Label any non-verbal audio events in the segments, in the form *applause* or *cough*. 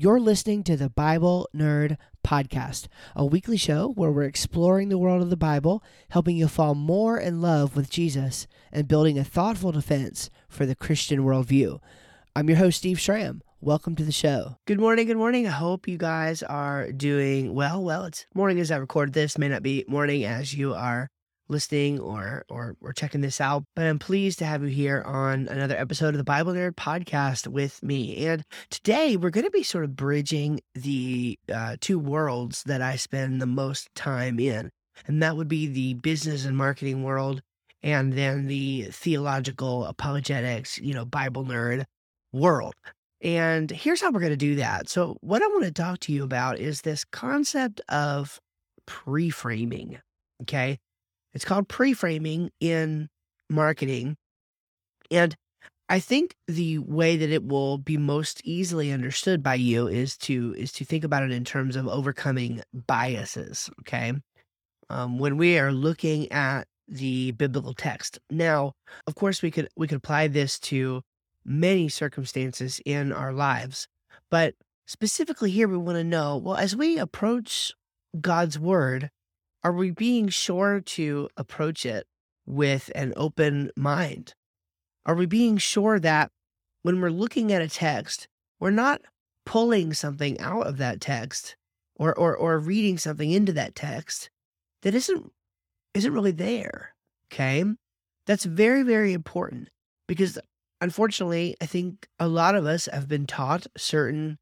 You're listening to the Bible Nerd Podcast, a weekly show where we're exploring the world of the Bible, helping you fall more in love with Jesus, and building a thoughtful defense for the Christian worldview. I'm your host, Steve Schramm. Welcome to the show. Good morning. Good morning. I hope you guys are doing well. Well, it's morning as I record this. May not be morning as you are listening or or or checking this out. But I'm pleased to have you here on another episode of the Bible Nerd Podcast with me. And today we're going to be sort of bridging the uh, two worlds that I spend the most time in, and that would be the business and marketing world, and then the theological apologetics, you know, Bible nerd world. And here's how we're going to do that. So, what I want to talk to you about is this concept of pre framing. Okay. It's called pre-framing in marketing. And I think the way that it will be most easily understood by you is to is to think about it in terms of overcoming biases. Okay, um, when we are looking at the biblical text. Now, of course, we could we could apply this to many circumstances in our lives, but specifically here, we want to know well as we approach God's word are we being sure to approach it with an open mind? Are we being sure that when we're looking at a text, we're not pulling something out of that text or, or, or reading something into that text that isn't, isn't really there? Okay. That's very, very important because unfortunately, I think a lot of us have been taught certain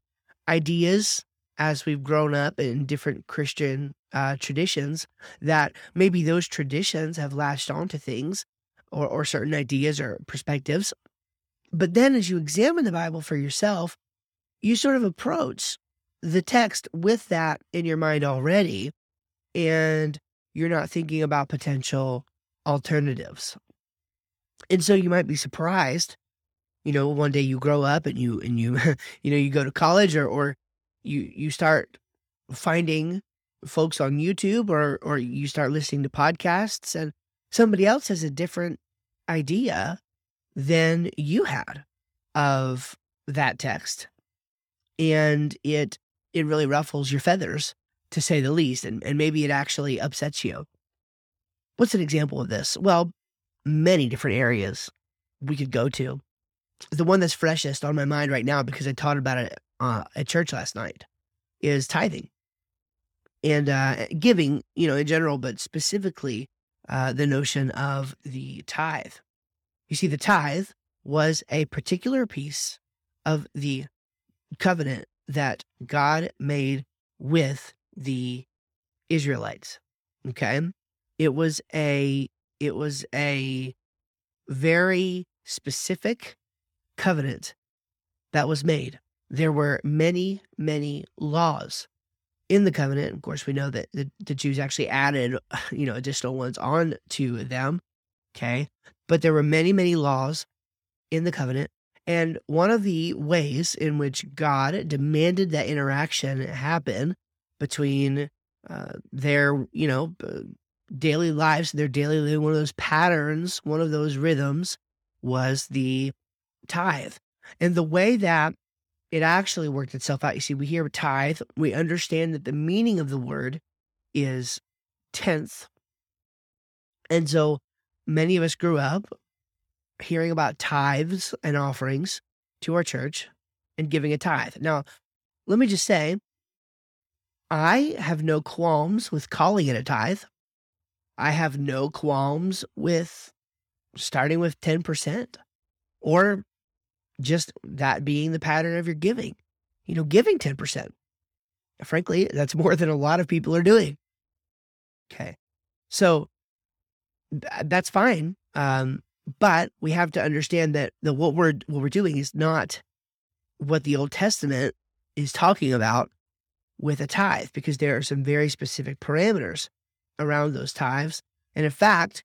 ideas as we've grown up in different Christian uh, traditions, that maybe those traditions have latched onto things or, or certain ideas or perspectives. But then as you examine the Bible for yourself, you sort of approach the text with that in your mind already, and you're not thinking about potential alternatives. And so you might be surprised, you know, one day you grow up and you and you *laughs* you know you go to college or or you you start finding folks on YouTube or or you start listening to podcasts and somebody else has a different idea than you had of that text. And it it really ruffles your feathers to say the least and, and maybe it actually upsets you. What's an example of this? Well many different areas we could go to. The one that's freshest on my mind right now because i taught about it uh, at church last night is tithing and uh, giving, you know, in general, but specifically uh, the notion of the tithe. You see, the tithe was a particular piece of the covenant that God made with the Israelites. Okay. It was a, it was a very specific covenant that was made there were many, many laws in the covenant. Of course, we know that the, the Jews actually added, *sighs* you know, additional ones on to them. Okay. But there were many, many laws in the covenant. And one of the ways in which God demanded that interaction happen between uh, their, you know, daily lives, their daily living, one of those patterns, one of those rhythms was the tithe. And the way that it actually worked itself out. You see, we hear tithe, we understand that the meaning of the word is tenth. And so many of us grew up hearing about tithes and offerings to our church and giving a tithe. Now, let me just say, I have no qualms with calling it a tithe. I have no qualms with starting with 10% or just that being the pattern of your giving. You know, giving 10%. Frankly, that's *laughs* more than a lot of people are doing. Okay. So that's fine. Um, but we have to understand that the what we're what we're doing is not what the Old Testament is talking about with a tithe, because there are some very specific parameters around those tithes. And in fact,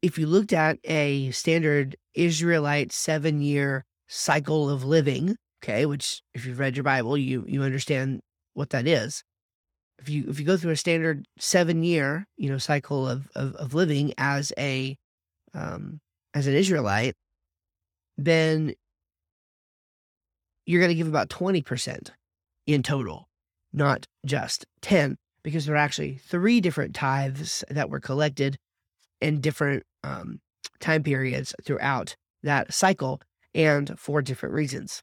if you looked at a standard Israelite seven year cycle of living, okay, which if you've read your Bible, you you understand what that is. If you if you go through a standard seven year, you know, cycle of of, of living as a um as an Israelite, then you're going to give about 20%. in total, not just 10, because there are actually three different tithes that were collected in different um, time periods throughout that cycle and for different reasons.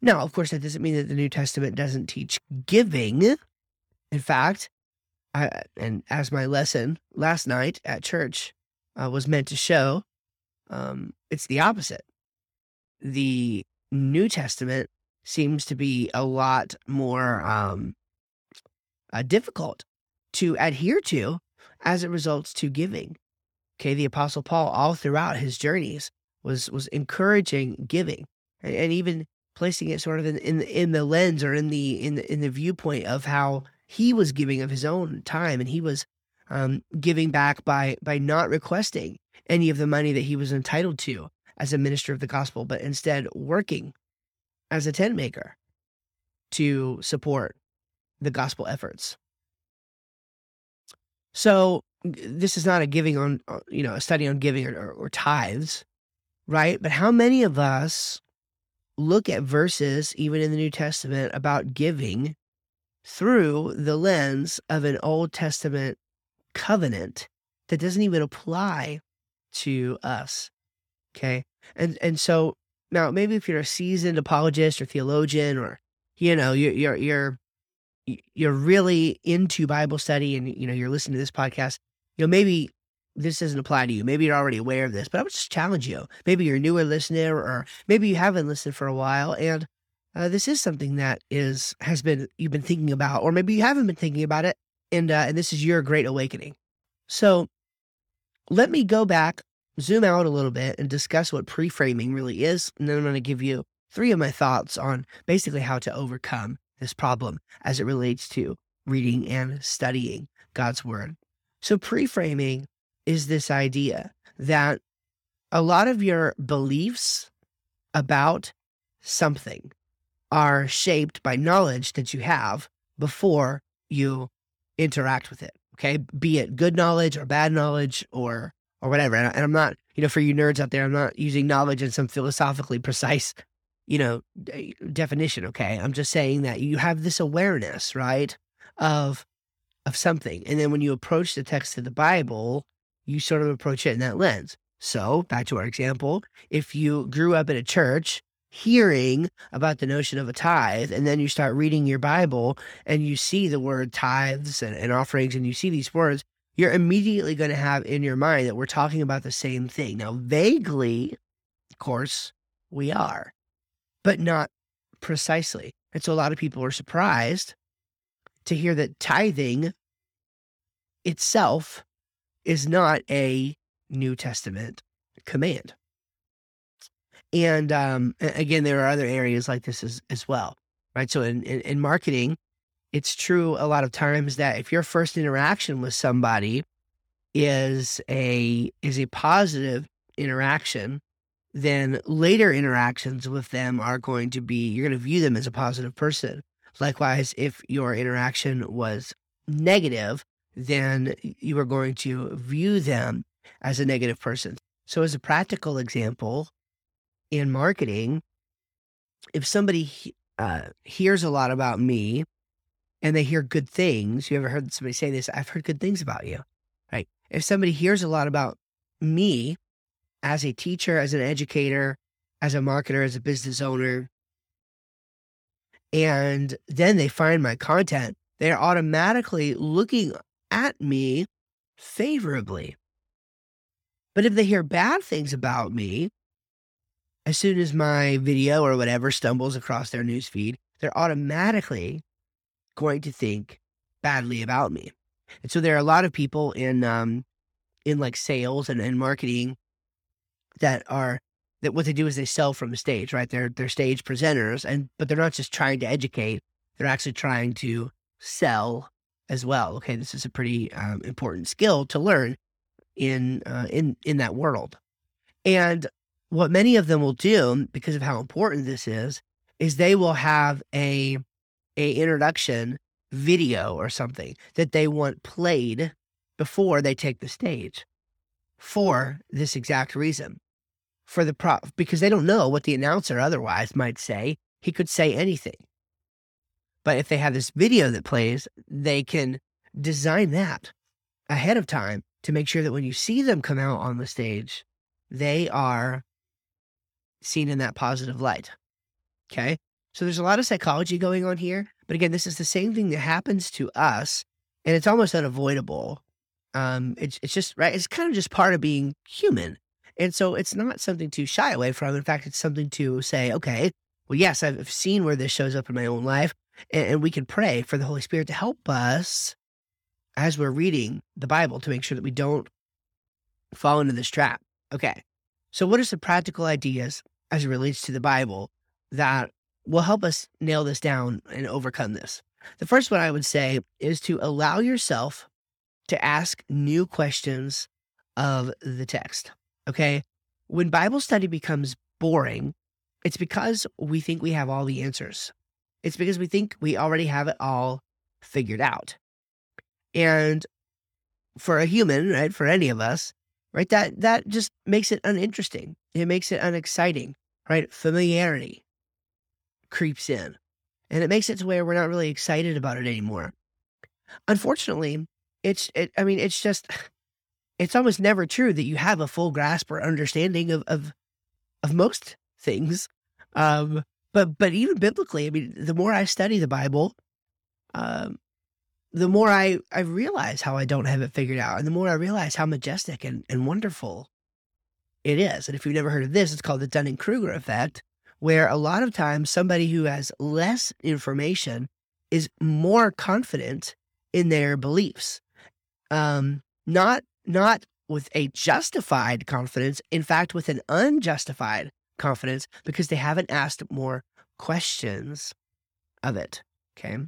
Now, of course, that doesn't mean that the New Testament doesn't teach giving. In fact, I, and as my lesson last night at church uh, was meant to show, um, it's the opposite. The New Testament seems to be a lot more um, uh, difficult to adhere to as it results to giving. Okay, the Apostle Paul, all throughout his journeys, was was encouraging giving, and, and even placing it sort of in, in in the lens or in the in the in the viewpoint of how he was giving of his own time, and he was um, giving back by by not requesting any of the money that he was entitled to as a minister of the gospel, but instead working as a tent maker to support the gospel efforts. So this is not a giving on, uh, you know, a study on giving or, or, or tithes, right? But how many of us look at verses, even in the New Testament, about giving through the lens of an Old Testament covenant that doesn't even apply to us? Okay. And, and so now maybe if you're a seasoned apologist or theologian or, you know, you're, you're, you're, you're really into Bible study and you know you're listening to this podcast, you know maybe this doesn't apply to you. Maybe you're already aware of this, but I would just challenge you. Maybe you're a newer listener, or maybe you haven't listened for a while, and uh, this is something that is has been you've been thinking about, or maybe you haven't been thinking about it, and uh, and this is your great awakening. So let me go back, zoom out a little bit, and discuss what pre-framing really is, and then I'm going to give you three of my thoughts on basically how to overcome this problem as it relates to reading and studying God's word. So, pre framing is this idea that a lot of your beliefs about something are shaped by knowledge that you have before you interact with it. Okay. Be it good knowledge or bad knowledge or or whatever. And, I'm not, you know, for you nerds out there, I'm not using knowledge in some philosophically precise you know, definition. Okay. I'm just saying that you have this awareness, right? Of, of something. And then when you approach the text of the Bible, you sort of approach it in that lens. So back to our example, if you grew up in a church hearing about the notion of a tithe, and then you start reading your Bible and you see the word tithes and, and offerings and you see these words, you're immediately going to have in your mind that we're talking about the same thing. Now, vaguely, of course, we are but not precisely. And so a lot of people are surprised to hear that tithing itself is not a New Testament command. And um, again, there are other areas like this as, as well, right? So in, in, in marketing, it's true a lot of times that if your first interaction with somebody is a is a positive interaction, then later interactions with them are going to be, you're going to view them as a positive person. Likewise, if your interaction was negative, then you are going to view them as a negative person. So, as a practical example, in marketing, if somebody uh, hears a lot about me and they hear good things, you ever heard somebody say this? I've heard good things about you, right? If somebody hears a lot about me as a teacher, as an educator, as a marketer, as a business owner. And then they find my content, they're automatically looking at me favorably. But if they hear bad things about me, as soon as my video or whatever stumbles across their newsfeed, they're automatically going to think badly about me. And so there are a lot of people in um, in like sales and, and marketing that are that what they do is they sell from the stage, right? They're they're stage presenters, and but they're not just trying to educate; they're actually trying to sell as well. Okay, this is a pretty um, important skill to learn in uh, in in that world. And what many of them will do, because of how important this is, is they will have a a introduction video or something that they want played before they take the stage for this exact reason. For the prop, because they don't know what the announcer otherwise might say. He could say anything. But if they have this video that plays, they can design that ahead of time to make sure that when you see them come out on the stage, they are seen in that positive light. Okay. So there's a lot of psychology going on here. But again, this is the same thing that happens to us, and it's almost unavoidable. Um, it's, it's just, right. It's kind of just part of being human. And so it's not something to shy away from. In fact, it's something to say, okay, well, yes, I've seen where this shows up in my own life. And, we can pray for the Holy Spirit to help us as we're reading the Bible to make sure that we don't fall into this trap. Okay. So, what are some practical ideas as it relates to the Bible that will help us nail this down and overcome this? The first one I would say is to allow yourself to ask new questions of the text. Okay. When Bible study becomes boring, it's because we think we have all the answers. It's because we think we already have it all figured out. And for a human, right, for any of us, right, that that just makes it uninteresting. It makes it unexciting, right? Familiarity creeps in. And it makes it to where we're not really excited about it anymore. Unfortunately, it's it I mean, it's just *sighs* it's almost never true that you have a full grasp or understanding of of of most things. Um, but but even biblically, I mean, the more I study the Bible, um, the more I I realize how I don't have it figured out, and the more I realize how majestic and, and wonderful it is. And if you've never heard of this, it's called the Dunning Kruger effect, where a lot of times somebody who has less information is more confident in their beliefs. Um, not not with a justified confidence, in fact, with an unjustified confidence because they haven't asked more questions of it. Okay.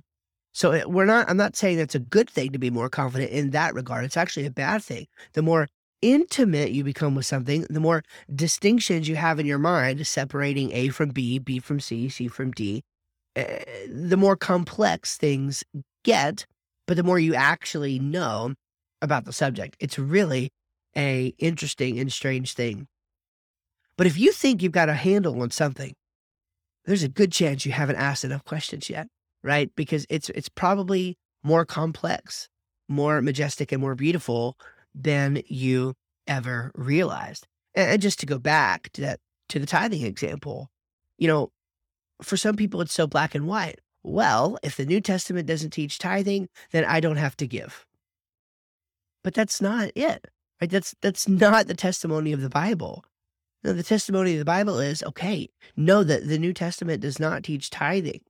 So we're not, I'm not saying that's a good thing to be more confident in that regard. It's actually a bad thing. The more intimate you become with something, the more distinctions you have in your mind, separating A from B, B from C, C from D, uh, the more complex things get, but the more you actually know about the subject. It's really a interesting and strange thing. But if you think you've got a handle on something, there's a good chance you haven't asked enough questions yet, right? Because it's it's probably more complex, more majestic and more beautiful than you ever realized. And just to go back to that to the tithing example, you know, for some people it's so black and white. Well, if the New Testament doesn't teach tithing, then I don't have to give. But that's not it. Right? That's that's not the testimony of the Bible. No, the testimony of the Bible is okay, know that the New Testament does not teach tithing,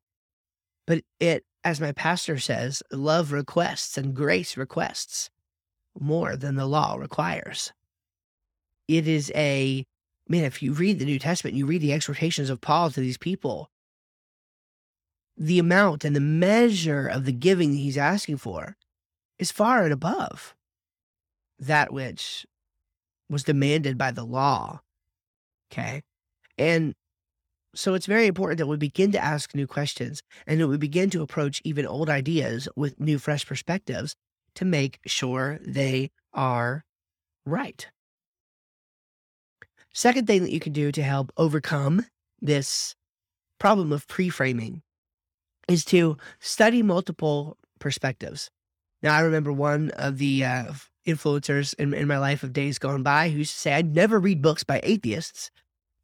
but it, as my pastor says, love requests and grace requests more than the law requires. It is a, man, if you read the New Testament, you read the exhortations of Paul to these people, the amount and the measure of the giving he's asking for is far and above that which was demanded by the law Okay. And so it's very important that we begin to ask new questions and that we begin to approach even old ideas with new, fresh perspectives to make sure they are right. Second thing that you can do to help overcome this problem of pre framing is to study multiple perspectives. Now, I remember one of the uh, influencers in, in my life of days gone by who used to say, I'd never read books by atheists,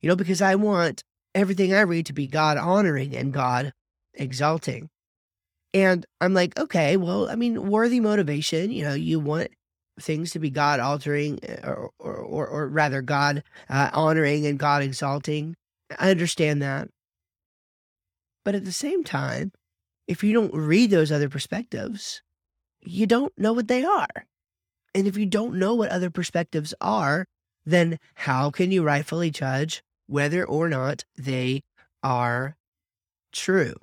you know, because I want everything I read to be God honoring and God exalting. And I'm like, okay, well, I mean, worthy motivation, you know, you want things to be God altering eh, or, or, or, or rather God uh, honoring and God exalting. I understand that. But at the same time, if you don't read those other perspectives, you don't know what they are. And if you don't know what other perspectives are, then how can you rightfully judge whether or not they are true?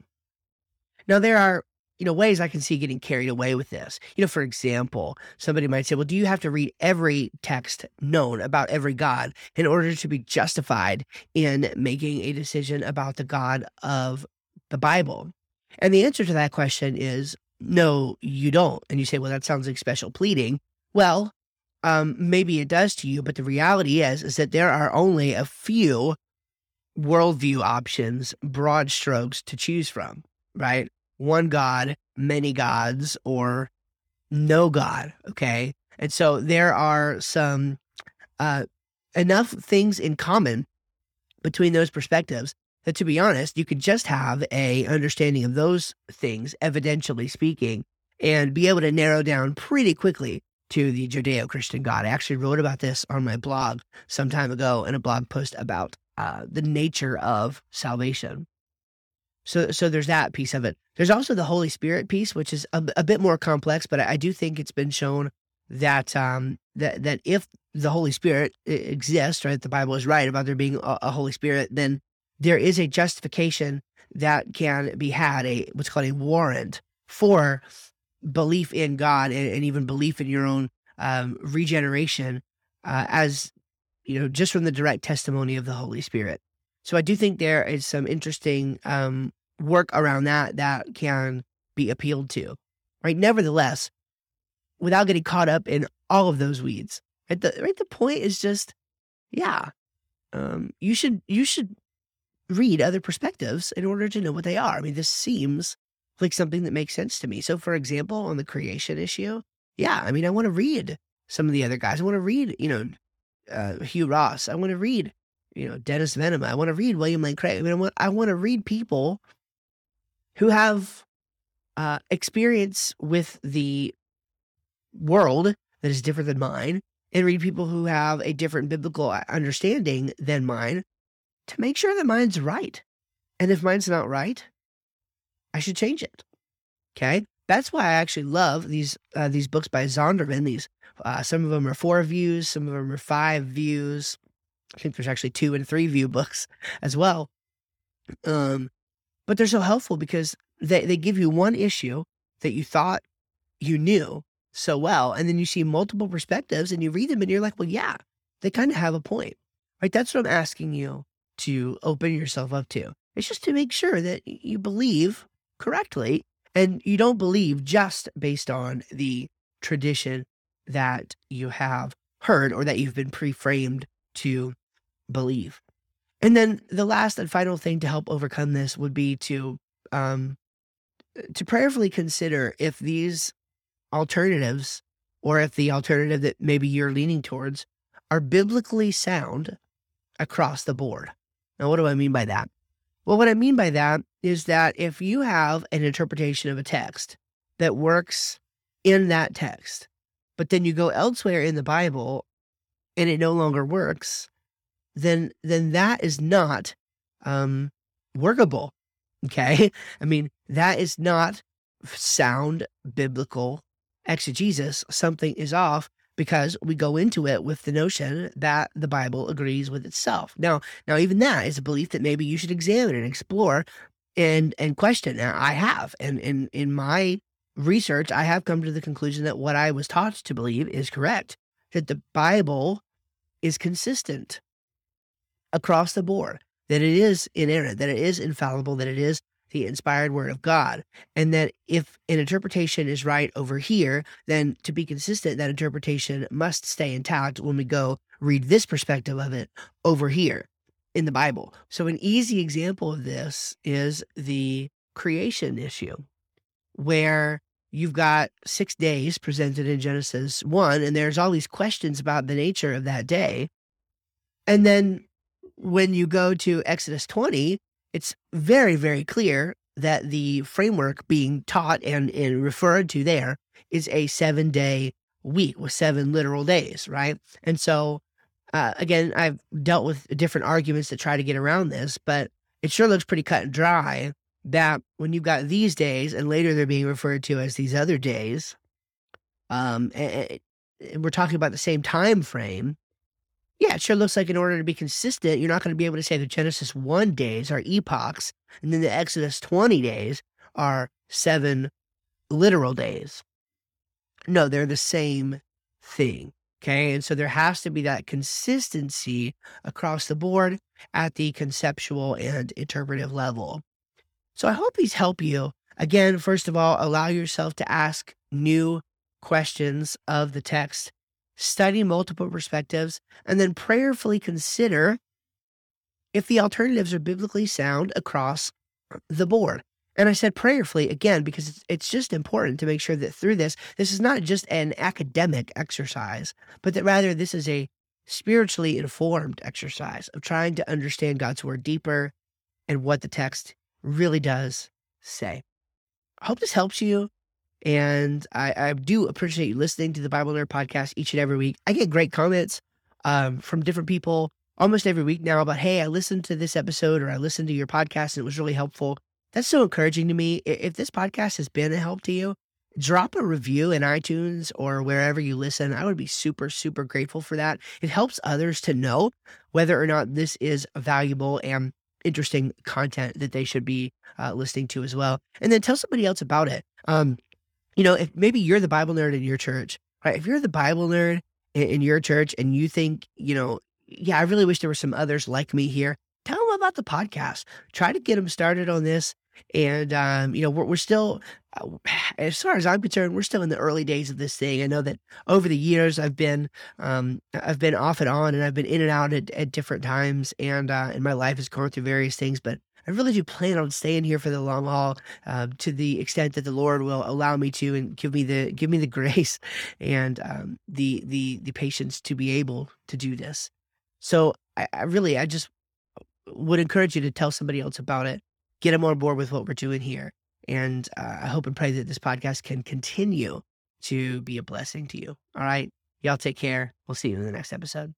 Now, there are you know ways I can see getting carried away with this. You know, for example, somebody might say, "Well, do you have to read every text known about every god in order to be justified in making a decision about the God of the Bible?" And the answer to that question is no, you don't. And you say, "Well, that sounds like special pleading." Well, um, maybe it does to you, but the reality is, is that there are only a few worldview options, broad strokes to choose from, right? one God, many gods, or no God. Okay. And so there are some uh, enough things in common between those perspectives that to be honest, you could just have a understanding of those things, evidentially speaking, and be able to narrow down pretty quickly to the Judeo-Christian God. I actually wrote about this on my blog some time ago in a blog post about uh, the nature of salvation. So, so there's that piece of it. There's also the Holy Spirit piece, which is a, a bit more complex, but I, I, do think it's been shown that um, that that if the Holy Spirit exists, right, the Bible is right about there being a, a Holy Spirit, then there is a justification that can be had, a what's called a warrant for belief in God and, and even belief in your own um, regeneration, uh, as you know, just from the direct testimony of the Holy Spirit. So I do think there is some interesting um, work around that that can be appealed to, right? Nevertheless, without getting caught up in all of those weeds, right? The right the point is just, yeah, um, you should you should read other perspectives in order to know what they are. I mean, this seems like something that makes sense to me. So, for example, on the creation issue, yeah, I mean, I want to read some of the other guys. I want to read, you know, uh, Hugh Ross. I want to read, you know, Dennis Venema. I want to read William Lane Craig. I mean, I want, I want to read people who have uh, experience with the world that is different than mine and read people who have a different biblical uh, understanding than mine to make sure that mine's right. And if mine's not right, I should change it. Okay. That's why I actually love these uh, these books by Zondervan. These uh, some of them are four views, some of them are five views. I think there's actually two and three view books *laughs* as well. Um, but they're so helpful because they, they give you one issue that you thought you knew so well, and then you see multiple perspectives and you read them and you're like, well, yeah, they kind of have a point. Right? That's what I'm asking you to open yourself up to. It's just to make sure that you believe correctly and you don't believe just based on the tradition that you have heard or that you've been pre-framed to believe. And then the last and final thing to help overcome this would be to um, to prayerfully consider if these alternatives or if the alternative that maybe you're leaning towards are biblically sound across the board. Now, what do I mean by that? Well, what I mean by that is that if you have an interpretation of a text that works in that text, but then you go elsewhere in the Bible and it no longer works, then then that is not um, workable. Okay, *laughs* I mean that is not sound biblical exegesis. Something is off because we go into it with the notion that the Bible agrees with itself. Now, now even that is a belief that maybe you should examine and explore and and question. Now, I have, and in in my research, I have come to the conclusion that what I was taught to believe is correct. That the Bible is consistent across the board. That it is inerrant. That it is infallible. That it is the inspired word of God. And that if an interpretation is right over here, then to be consistent, that interpretation must stay intact when we go read this perspective of it over here in the Bible. So, an easy example of this is the creation issue, where you've got six days presented in Genesis 1, and there's all these questions about the nature of that day. And then when you go to Exodus 20, it's very, very clear that the framework being taught and, and referred to there is a seven day week with seven literal days, right? And so, uh, again, I've dealt with different arguments to try to get around this, but it sure looks pretty cut and dry that when you've got these days and later they're being referred to as these other days, um, and, and we're talking about the same time frame, yeah, it sure looks like in order to be consistent, you're not going to be able to say the Genesis 1 days are epochs, and then the Exodus 20 days are seven literal days. No, they're the same thing. Okay. And so there has to be that consistency across the board at the conceptual and interpretive level. So I hope these help you. Again, first of all, allow yourself to ask new questions of the text study multiple perspectives, and then prayerfully consider if the alternatives are biblically sound across the board. And I said prayerfully again, because it's, just important to make sure that through this, this is not just an academic exercise, but that rather this is a spiritually informed exercise of trying to understand God's word deeper and what the text really does say. I hope this helps you. And I, I do appreciate you listening to the Bible Nerd podcast each and every week. I get great comments um, from different people almost every week now about, hey, I listened to this episode or I listened to your podcast and it was really helpful. That's so encouraging to me. If this podcast has been a help to you, drop a review in iTunes or wherever you listen. I would be super, super grateful for that. It helps others to know whether or not this is valuable and interesting content that they should be uh, listening to as well. And then tell somebody else about it. Um, you know, if maybe you're the Bible nerd in your church, right? If you're the Bible nerd in, your church and you think, you know, yeah, I really wish there were some others like me here, tell them about the podcast. Try to get them started on this. And, um, you know, we're, we're still, uh, as far as I'm concerned, we're still in the early days of this thing. I know that over the years I've been, um, I've been off and on and I've been in and out at, at different times. And, uh, and my life has gone through various things, but I really do plan on staying here for the long haul, uh, to the extent that the Lord will allow me to, and give me the give me the *laughs* grace and um, the the the patience to be able to do this. So I, I really, I just would encourage you to tell somebody else about it, get them on board with what we're doing here, and uh, I hope and pray that this podcast can continue to be a blessing to you. All right, y'all take care. We'll see you in the next episode.